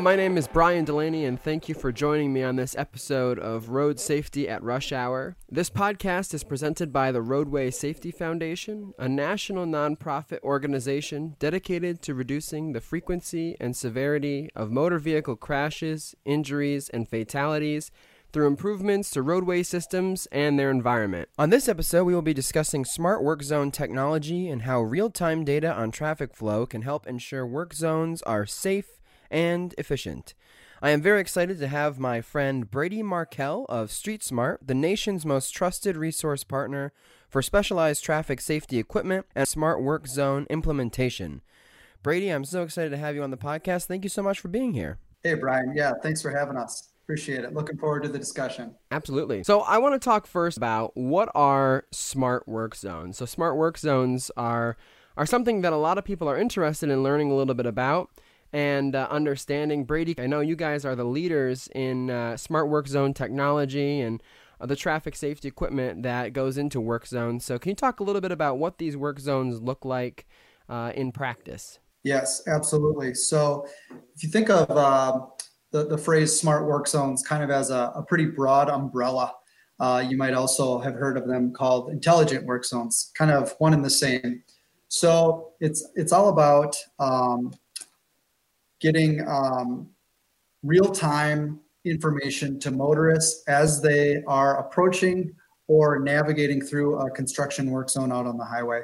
My name is Brian Delaney, and thank you for joining me on this episode of Road Safety at Rush Hour. This podcast is presented by the Roadway Safety Foundation, a national nonprofit organization dedicated to reducing the frequency and severity of motor vehicle crashes, injuries, and fatalities through improvements to roadway systems and their environment. On this episode, we will be discussing smart work zone technology and how real time data on traffic flow can help ensure work zones are safe and efficient. I am very excited to have my friend Brady Markell of Street Smart, the nation's most trusted resource partner for specialized traffic safety equipment and smart work zone implementation. Brady, I'm so excited to have you on the podcast. Thank you so much for being here. Hey, Brian. Yeah, thanks for having us. Appreciate it. Looking forward to the discussion. Absolutely. So, I want to talk first about what are smart work zones. So, smart work zones are are something that a lot of people are interested in learning a little bit about and uh, understanding. Brady, I know you guys are the leaders in uh, smart work zone technology and uh, the traffic safety equipment that goes into work zones. So, can you talk a little bit about what these work zones look like uh, in practice? Yes, absolutely. So, if you think of uh, the, the phrase smart work zones kind of as a, a pretty broad umbrella, uh, you might also have heard of them called intelligent work zones, kind of one and the same. So it's it's all about um, getting um, real time information to motorists as they are approaching or navigating through a construction work zone out on the highway.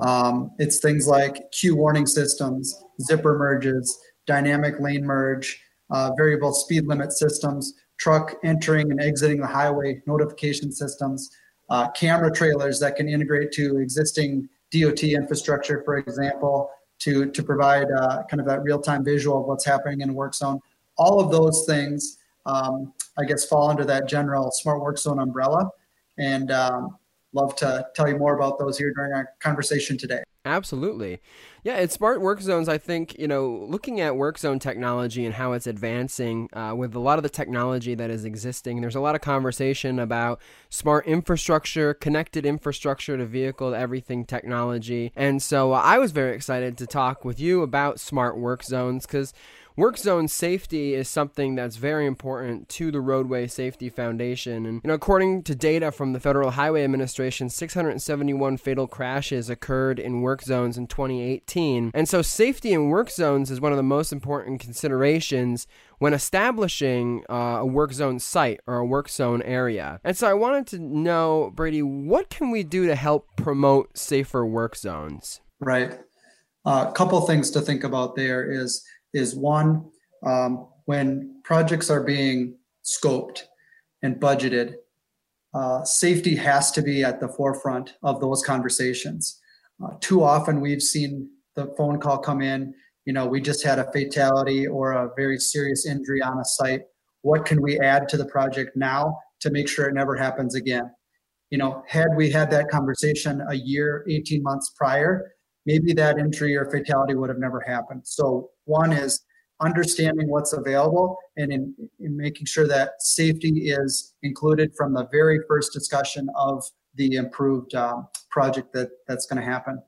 Um, it's things like queue warning systems, zipper merges, dynamic lane merge, uh, variable speed limit systems, truck entering and exiting the highway notification systems, uh, camera trailers that can integrate to existing DOT infrastructure, for example, to to provide uh, kind of that real time visual of what's happening in a work zone. All of those things, um, I guess, fall under that general smart work zone umbrella, and um, love to tell you more about those here during our conversation today. Absolutely. Yeah, it's smart work zones. I think, you know, looking at work zone technology and how it's advancing uh, with a lot of the technology that is existing, there's a lot of conversation about smart infrastructure, connected infrastructure to vehicle to everything technology. And so uh, I was very excited to talk with you about smart work zones because work zone safety is something that's very important to the Roadway Safety Foundation. And you know, according to data from the Federal Highway Administration, 671 fatal crashes occurred in work zones in 2018. And so safety in work zones is one of the most important considerations when establishing uh, a work zone site or a work zone area. And so I wanted to know, Brady, what can we do to help promote safer work zones? Right. A uh, couple things to think about there is is one, um, when projects are being scoped and budgeted, uh, safety has to be at the forefront of those conversations. Uh, too often we've seen the phone call come in, you know, we just had a fatality or a very serious injury on a site. What can we add to the project now to make sure it never happens again? You know, had we had that conversation a year, 18 months prior, maybe that injury or fatality would have never happened. So one is understanding what's available and in, in making sure that safety is included from the very first discussion of the improved um, project that that's going to happen.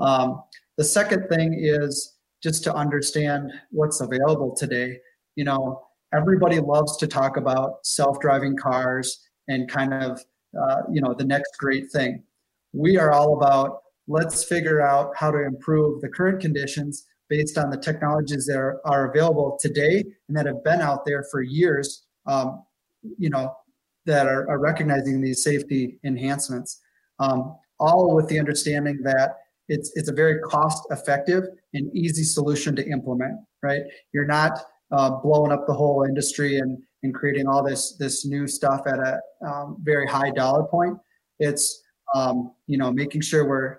Um, the second thing is just to understand what's available today. You know, everybody loves to talk about self-driving cars and kind of uh, you know the next great thing. We are all about let's figure out how to improve the current conditions based on the technologies that are, are available today and that have been out there for years um, you know that are, are, recognizing these safety enhancements. Um, all with the understanding that it's it's a very cost effective and easy solution to implement right? You're not uh, blowing up the whole industry and and creating all this this new stuff at a um, very high dollar point. It's um, you know making sure we're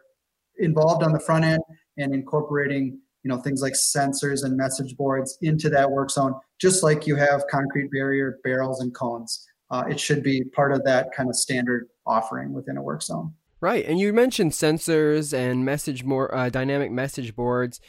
involved on the front end and incorporating you know things like sensors and message boards into that work zone just like you have concrete barrier barrels and cones. Uh, it should be part of that kind of standard offering within a work zone. Right and you mentioned sensors and message more uh, dynamic message boards.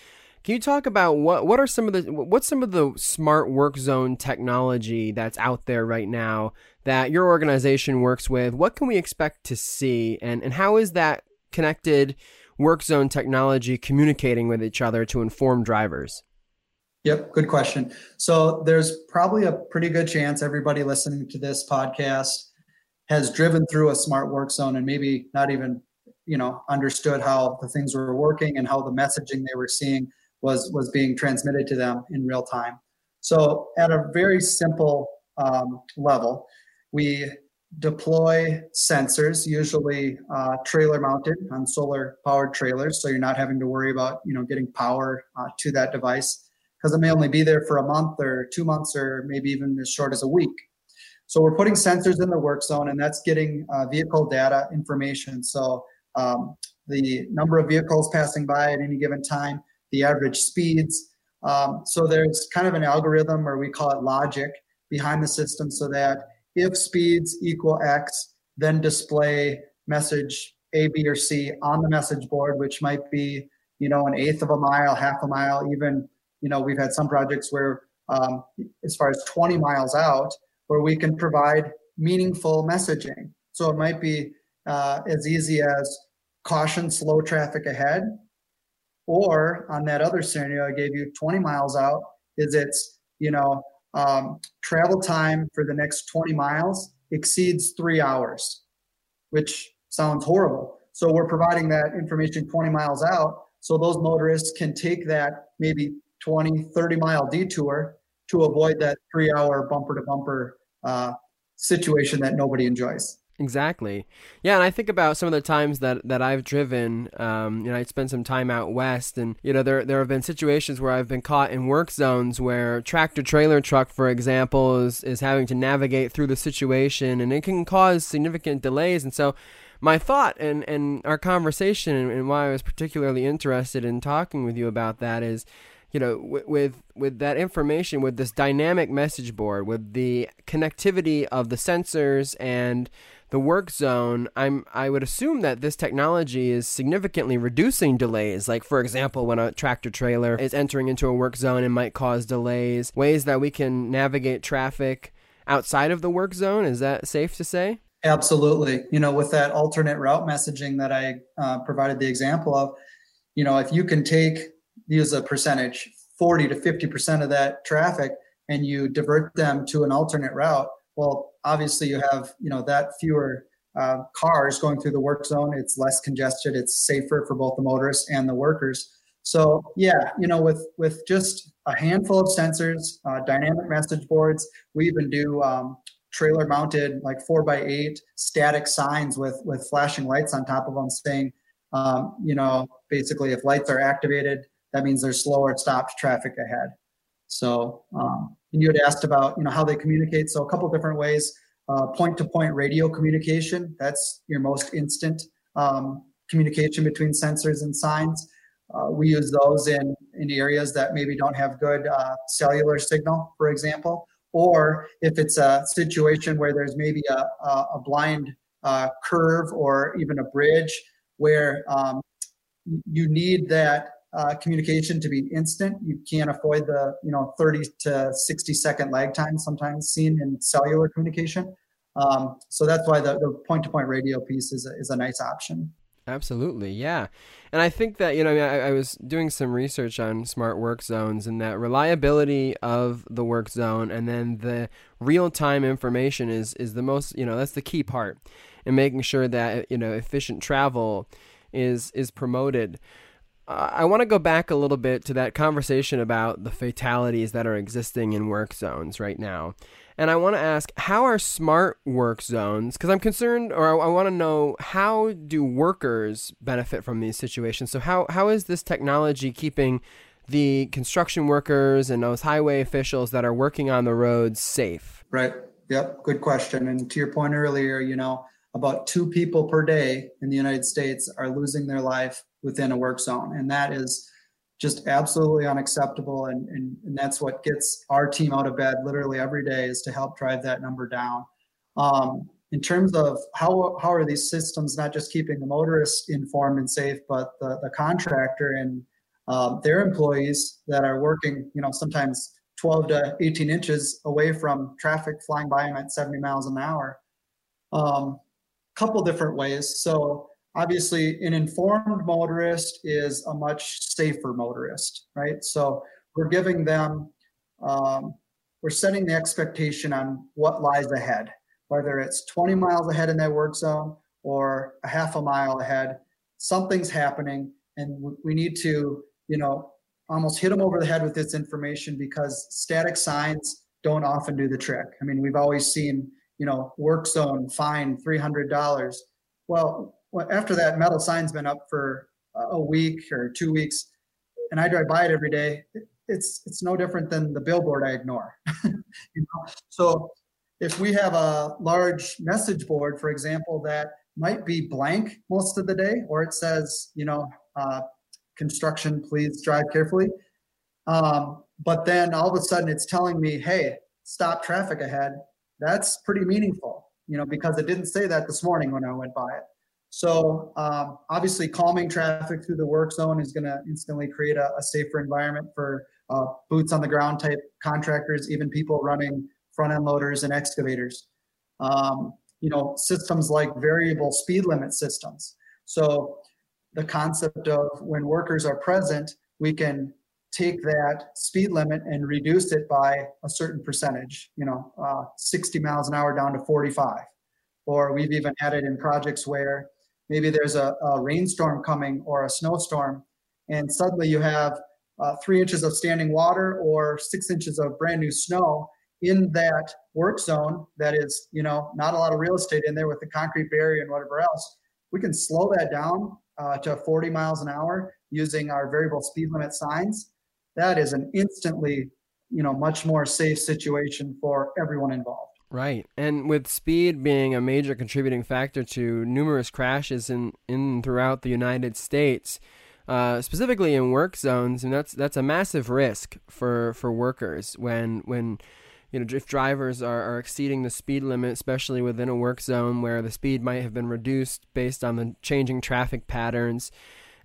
Can you talk about what what are some of the what's some of the smart work zone technology that's out there right now that your organization works with? What can we expect to see and and how is that connected work zone technology communicating with each other to inform drivers? Yep, good question. So there's probably a pretty good chance everybody listening to this podcast has driven through a smart work zone and maybe not even you know understood how the things were working and how the messaging they were seeing was was being transmitted to them in real time so at a very simple um, level we deploy sensors usually uh, trailer mounted on solar powered trailers so you're not having to worry about you know getting power uh, to that device because it may only be there for a month or two months or maybe even as short as a week so we're putting sensors in the work zone, and that's getting uh, vehicle data information. So um, the number of vehicles passing by at any given time, the average speeds. Um, so there's kind of an algorithm, or we call it logic, behind the system, so that if speeds equal X, then display message A, B, or C on the message board, which might be you know an eighth of a mile, half a mile, even you know we've had some projects where um, as far as 20 miles out where we can provide meaningful messaging. So it might be uh, as easy as caution, slow traffic ahead. Or on that other scenario I gave you 20 miles out, is it's, you know, um, travel time for the next 20 miles exceeds three hours, which sounds horrible. So we're providing that information 20 miles out so those motorists can take that maybe 20, 30 mile detour to avoid that three hour bumper to bumper uh, situation that nobody enjoys. Exactly. Yeah, and I think about some of the times that, that I've driven. Um, you know, I spent some time out west, and you know, there there have been situations where I've been caught in work zones where tractor trailer truck, for example, is is having to navigate through the situation, and it can cause significant delays. And so, my thought and and our conversation, and why I was particularly interested in talking with you about that is you know, with with that information, with this dynamic message board, with the connectivity of the sensors and the work zone, I'm I would assume that this technology is significantly reducing delays. Like for example, when a tractor trailer is entering into a work zone, it might cause delays. Ways that we can navigate traffic outside of the work zone. Is that safe to say? Absolutely. You know, with that alternate route messaging that I uh, provided the example of, you know, if you can take use a percentage 40 to 50% of that traffic and you divert them to an alternate route well obviously you have you know that fewer uh, cars going through the work zone. It's less congested. It's safer for both the motorists and the workers. So yeah you know with with just a handful of sensors uh, dynamic message boards we even do um, trailer mounted like four by eight static signs with with flashing lights on top of them saying um, you know basically if lights are activated that means there's slower stopped traffic ahead. So, um, and you had asked about, you know, how they communicate. So a couple different ways, point to point radio communication. That's your most instant um, communication between sensors and signs. Uh, we use those in, in areas that maybe don't have good uh, cellular signal, for example, or if it's a situation where there's maybe a, a, a blind uh, curve or even a bridge where um, you need that uh, communication to be instant. You can't avoid the you know 30 to 60 second lag time sometimes seen in cellular communication. Um, so that's why the, point-to-point radio piece is a, is a nice option. Absolutely, yeah. And I think that, you know, I, I, was doing some research on smart work zones and that reliability of the work zone and then the real time information is, is the most, you know, that's the key part in making sure that, you know, efficient travel is, is promoted. I want to go back a little bit to that conversation about the fatalities that are existing in work zones right now. And I want to ask, how are smart work zones? Because I'm concerned, or I, want to know, how do workers benefit from these situations? So, how, how is this technology keeping the construction workers and those highway officials that are working on the roads safe? Right. Yep. Good question. And to your point earlier, you know, about two people per day in the United States are losing their life within a work zone. And that is just absolutely unacceptable. And, and, and that's what gets our team out of bed literally every day is to help drive that number down. Um, in terms of how, how are these systems not just keeping the motorists informed and safe, but the, the contractor and um, their employees that are working, you know, sometimes 12 to 18 inches away from traffic flying by them at 70 miles an hour. Um, couple different ways. So obviously an informed motorist is a much safer motorist, right? So we're giving them, um, we're setting the expectation on what lies ahead, whether it's 20 miles ahead in that work zone or a half a mile ahead. Something's happening, and we need to, you know, almost hit them over the head with this information because static signs don't often do the trick. I mean, we've always seen, you know, work zone fine $300. Well, after that metal sign's been up for a week or two weeks, and I drive by it every day, it's it's no different than the billboard I ignore. you know? So if we have a large message board, for example, that might be blank most of the day, or it says, you know, uh, construction, please drive carefully. Um, but then all of a sudden it's telling me, hey, stop traffic ahead. That's pretty meaningful, you know, because it didn't say that this morning when I went by it. So um, obviously, calming traffic through the work zone is going to instantly create a, a, safer environment for uh, boots on the ground type contractors, even people running front end loaders and excavators. Um, you know, systems like variable speed limit systems. So the concept of when workers are present, we can take that speed limit and reduce it by a certain percentage, you know, uh, 60 miles an hour down to 45. Or we've even had it in projects where maybe there's a, a rainstorm coming or a snowstorm, and suddenly you have uh, three inches of standing water or six inches of brand new snow in that work zone that is, you know, not a lot of real estate in there with the concrete barrier and whatever else. We can slow that down uh, to 40 miles an hour using our variable speed limit signs, that is an instantly, you know, much more safe situation for everyone involved. Right. And with speed being a major contributing factor to numerous crashes in, in throughout the United States, uh, specifically in work zones, and that's that's a massive risk for, for workers when when you know, if drivers are, are exceeding the speed limit, especially within a work zone where the speed might have been reduced based on the changing traffic patterns.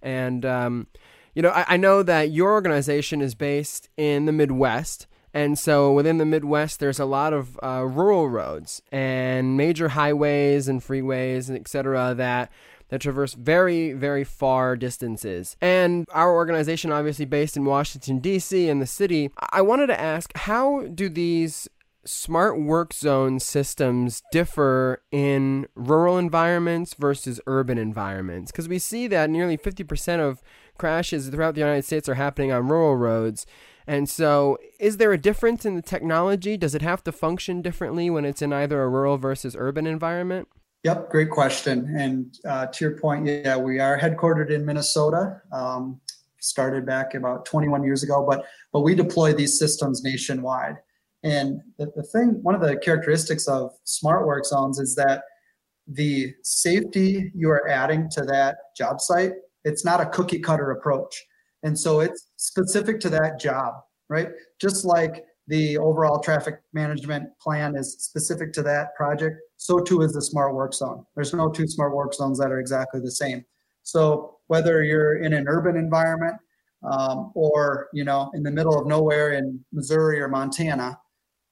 And, um, you know, I, I know that your organization is based in the Midwest. And so within the Midwest, there's a lot of uh, rural roads and major highways and freeways, and et cetera, that that traverse very, very far distances. And our organization, obviously based in Washington, D.C., and the city, I wanted to ask how do these smart work zone systems differ in rural environments versus urban environments? Because we see that nearly 50% of crashes throughout the United States are happening on rural roads. And so, is there a difference in the technology? Does it have to function differently when it's in either a rural versus urban environment? Yep, great question. And uh, to your point, yeah, we are headquartered in Minnesota. Um, started back about 21 years ago, but but we deploy these systems nationwide. And the, the thing, one of the characteristics of smart work zones is that the safety you are adding to that job site, it's not a cookie cutter approach. And so it's specific to that job, right? Just like the overall traffic management plan is specific to that project, so too is the smart work zone. There's no two smart work zones that are exactly the same. So whether you're in an urban environment um, or you know in the middle of nowhere in Missouri or Montana,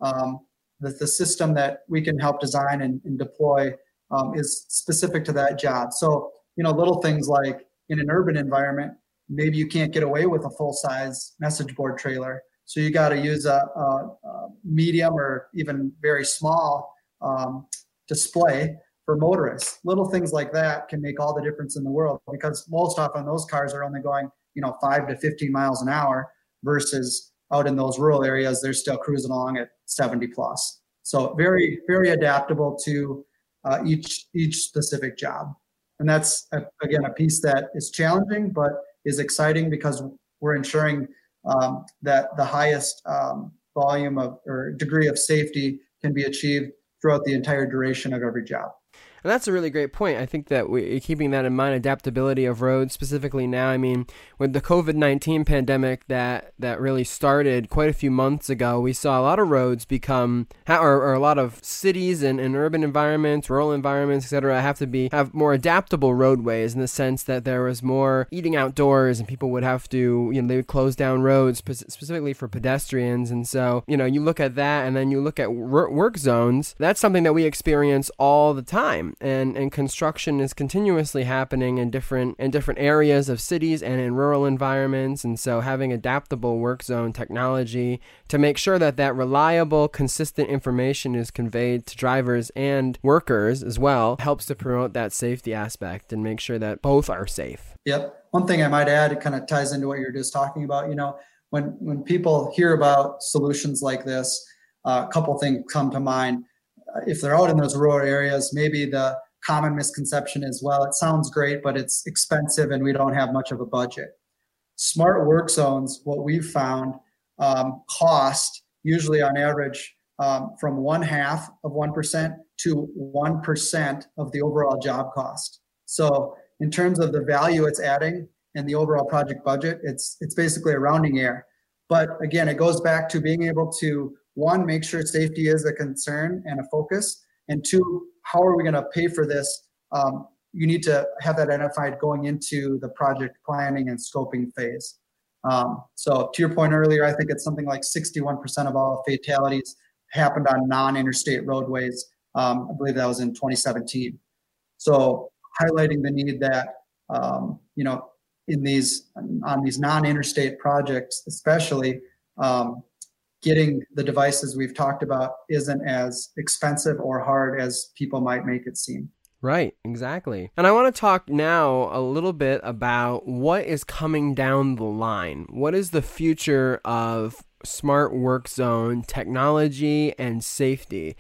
um, the, the system that we can help design and, and deploy um, is specific to that job. So you know little things like in an urban environment, maybe you can't get away with a full size message board trailer so you got to use a, a, a, medium or even very small um, display for motorists. Little things like that can make all the difference in the world because most often those cars are only going, you know, five to 15 miles an hour versus out in those rural areas, they're still cruising along at 70 plus. So very, very adaptable to uh, each each specific job. And that's again a piece that is challenging, but is exciting because we're ensuring um, that the highest um, volume of or degree of safety can be achieved throughout the entire duration of every job. And that's a really great point. I think that we, keeping that in mind, adaptability of roads specifically now. I mean, with the COVID nineteen pandemic that that really started quite a few months ago, we saw a lot of roads become, or, or a lot of cities and, and urban environments, rural environments, etc., have to be have more adaptable roadways in the sense that there was more eating outdoors, and people would have to, you know, they would close down roads specifically for pedestrians. And so, you know, you look at that, and then you look at work zones. That's something that we experience all the time time and, and construction is continuously happening in different in different areas of cities and in rural environments and so having adaptable work zone technology to make sure that that reliable consistent information is conveyed to drivers and workers as well helps to promote that safety aspect and make sure that both are safe. Yep. One thing I might add, it kind of ties into what you're just talking about. You know, when when people hear about solutions like this, uh, a couple things come to mind. Uh, if they're out in those rural areas, maybe the common misconception is, well, it sounds great, but it's expensive and we don't have much of a budget. Smart work zones, what we've found, um, cost usually on average um, from one half of 1% to 1% of the overall job cost. So in terms of the value it's adding and the overall project budget, it's it's basically a rounding error. But again, it goes back to being able to one, make sure safety is a concern and a focus, and two, how are we going to pay for this? Um, you need to have that identified going into the project planning and scoping phase. Um, so to your point earlier, I think it's something like 61% of all fatalities happened on non-interstate roadways. Um, I believe that was in 2017. So highlighting the need that um, you know in these on these non-interstate projects, especially um, getting the devices we've talked about isn't as expensive or hard as people might make it seem. Right, exactly. And I want to talk now a little bit about what is coming down the line. What is the future of smart work zone technology and safety?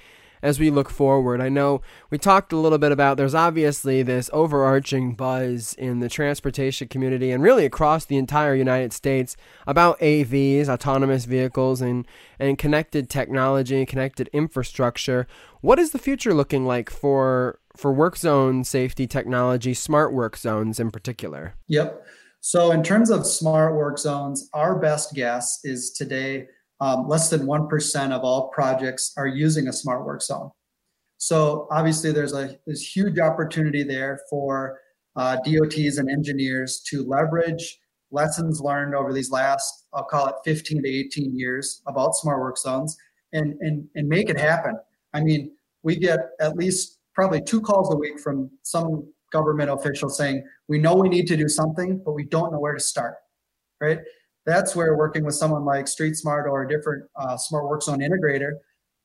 As we look forward. I know we talked a little bit about there's obviously this overarching buzz in the transportation community and really across the entire United States about AVs, autonomous vehicles, and, and connected technology connected infrastructure. What is the future looking like for for work zone safety technology, smart work zones in particular? Yep. So in terms of smart work zones, our best guess is today um, less than 1% of all projects are using a smart work zone. So obviously there's a there's huge opportunity there for uh, DOTs and engineers to leverage lessons learned over these last, I'll call it 15 to 18 years about smart work zones and, and, and make it happen. I mean, we get at least probably two calls a week from some government official saying, we know we need to do something, but we don't know where to start, right? That's where working with someone like Street Smart or a different uh, smart work zone integrator,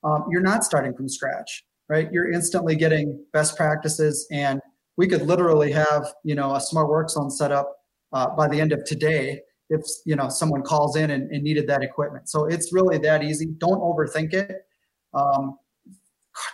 um, you're not starting from scratch, right? You're instantly getting best practices, and we could literally have you know a smart work zone set up uh, by the end of today if you know someone calls in and, and, needed that equipment. So it's really that easy. Don't overthink it. Um,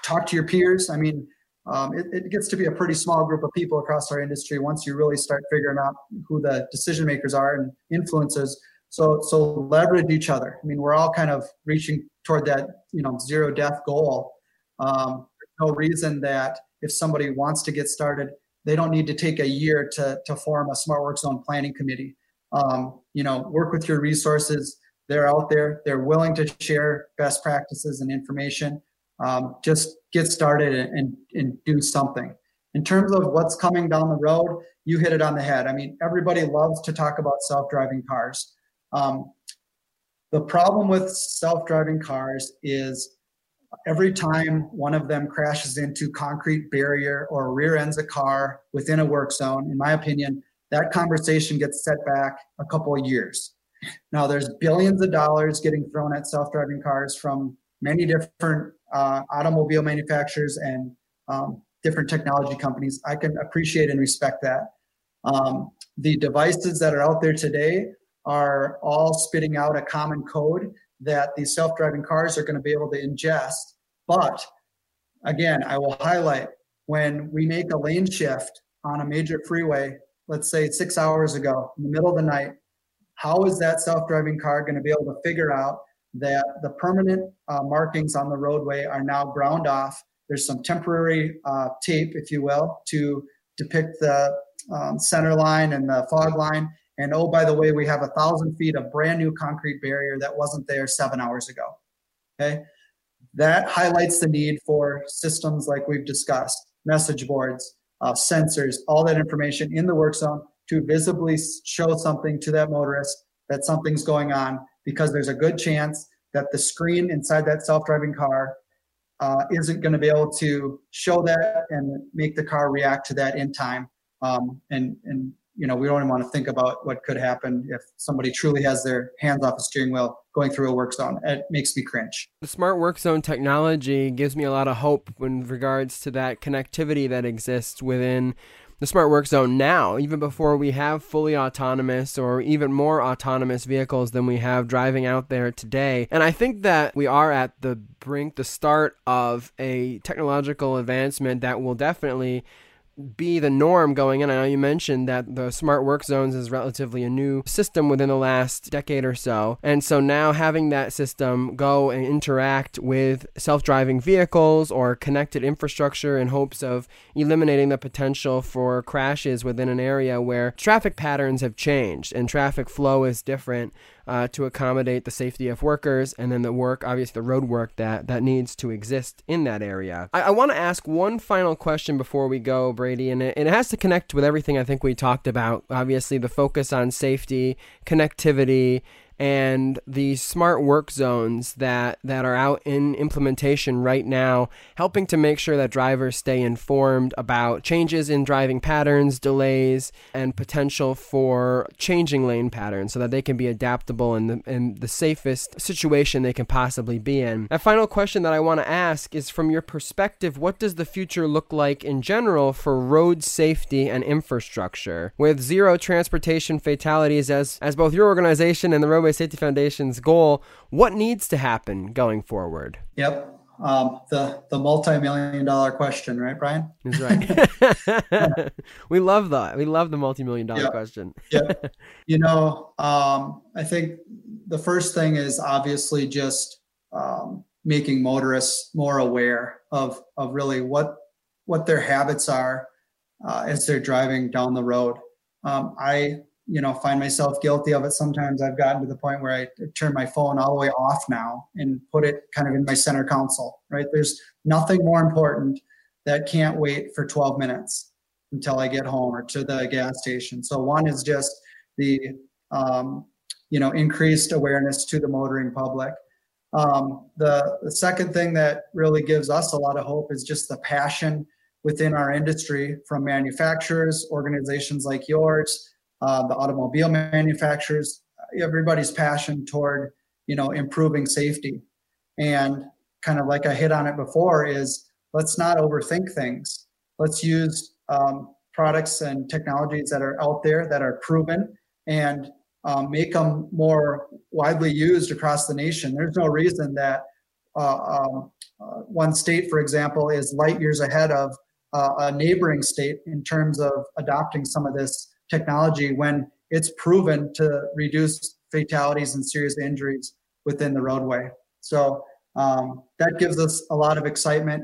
talk to your peers. I mean. Um, it, it, gets to be a pretty small group of people across our industry once you really start figuring out who the decision makers are and influencers so so leverage each other. I mean, we're all kind of reaching toward that you know zero death goal. Um, no reason that if somebody wants to get started, they don't need to take a year to to form a smart work zone planning committee. Um, you know, work with your resources. They're out there. They're willing to share best practices and information. Um, just get started and, and, and do something. In terms of what's coming down the road, you hit it on the head. I mean, everybody loves to talk about self-driving cars. Um, the problem with self-driving cars is every time one of them crashes into concrete barrier or rear ends a car within a work zone, in my opinion, that conversation gets set back a couple of years. Now, there's billions of dollars getting thrown at self-driving cars from many different uh, automobile manufacturers and um, different technology companies. I can appreciate and respect that. Um, the devices that are out there today are all spitting out a common code that these self-driving cars are going to be able to ingest. But again, I will highlight when we make a lane shift on a major freeway, let's say six hours ago in the middle of the night, how is that self-driving car going to be able to figure out that the permanent uh, markings on the roadway are now ground off? There's some temporary uh, tape, if you will, to depict the um, center line and the fog line and oh, by the way, we have a thousand feet of brand new concrete barrier that wasn't there seven hours ago. Okay. That highlights the need for systems like we've discussed, message boards, uh, sensors, all that information in the work zone to visibly show something to that motorist that something's going on because there's a good chance that the screen inside that self-driving car uh, isn't going to be able to show that and make the car react to that in time. Um, and and you know we don't even want to think about what could happen if somebody truly has their hands off a steering wheel going through a work zone. It makes me cringe. The smart work zone technology gives me a lot of hope in regards to that connectivity that exists within the smart work zone now, even before we have fully autonomous or even more autonomous vehicles than we have driving out there today. And I think that we are at the brink, the start of a technological advancement that will definitely be the norm going in. I know you mentioned that the smart work zones is relatively a new system within the last decade or so. And so now having that system go and interact with self driving vehicles or connected infrastructure in hopes of eliminating the potential for crashes within an area where traffic patterns have changed and traffic flow is different uh, to accommodate the safety of workers and then the work, obviously the road work that, that needs to exist in that area. I, I want to ask one final question before we go, Brady, and it, and it has to connect with everything I think we talked about. Obviously, the focus on safety, connectivity, and the smart work zones that, that are out in implementation right now, helping to make sure that drivers stay informed about changes in driving patterns, delays, and potential for changing lane patterns so that they can be adaptable in the, in the safest situation they can possibly be in. A final question that I want to ask is from your perspective, what does the future look like in general for road safety and infrastructure? With zero transportation fatalities as, as both your organization and the Roadway Safety Foundation's goal, what needs to happen going forward? Yep. Um, the the multi-million dollar question, right, Brian? That's right. we love that. We love the multi-million dollar yep. question. yeah. You know, um, I think the first thing is obviously just um, making motorists more aware of of really what what their habits are uh, as they're driving down the road. Um, I you know find myself guilty of it. Sometimes i've gotten to the point where i turn my phone all the way off now and put it kind of in my center console right? There's nothing more important that can't wait for 12 minutes until i get home or to the gas station. So one is just the um, you know increased awareness to the motoring public. Um, the, the second thing that really gives us a lot of hope is just the passion within our industry from manufacturers organizations like yours uh, the automobile manufacturers, everybody's passion toward you know improving safety, and kind of like I hit on it before is let's not overthink things. Let's use um, products and technologies that are out there that are proven and um, make them more widely used across the nation. There's no reason that uh, um, uh, one state, for example, is light years ahead of uh, a neighboring state in terms of adopting some of this technology when it's proven to reduce fatalities and serious injuries within the roadway. So um, that gives us a lot of excitement.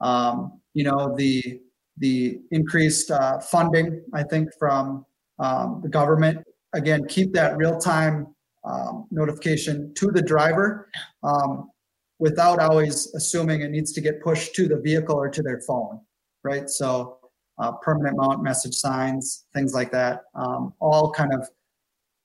Um, you know, the the increased uh, funding, I think, from um, the government. Again, keep that real time um, notification to the driver um, without always assuming it needs to get pushed to the vehicle or to their phone, right? So uh, permanent mount message signs, things like that, um, all kind of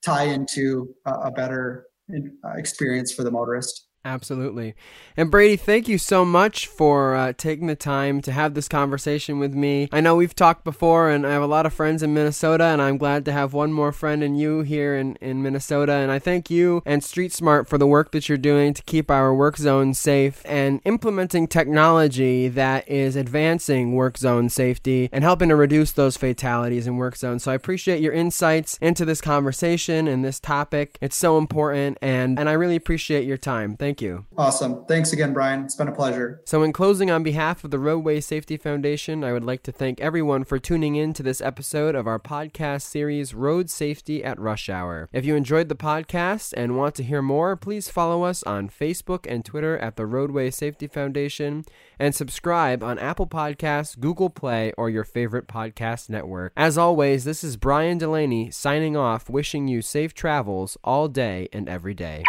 tie into a, a better uh, experience for the motorist. Absolutely. And Brady, thank you so much for uh, taking the time to have this conversation with me. I know we've talked before, and I have a lot of friends in Minnesota, and I'm glad to have one more friend in you here in, in Minnesota. And I thank you and Street Smart for the work that you're doing to keep our work zone safe and implementing technology that is advancing work zone safety and helping to reduce those fatalities in work zones. So I appreciate your insights into this conversation and this topic. It's so important, and, and I really appreciate your time. Thank Thank you. Awesome. Thanks again, Brian. It's been a pleasure. So, in closing, on behalf of the Roadway Safety Foundation, I would like to thank everyone for tuning in to this episode of our podcast series, Road Safety at Rush Hour. If you enjoyed the podcast and want to hear more, please follow us on Facebook and Twitter at the Roadway Safety Foundation and subscribe on Apple Podcasts, Google Play, or your favorite podcast network. As always, this is Brian Delaney signing off, wishing you safe travels all day and every day.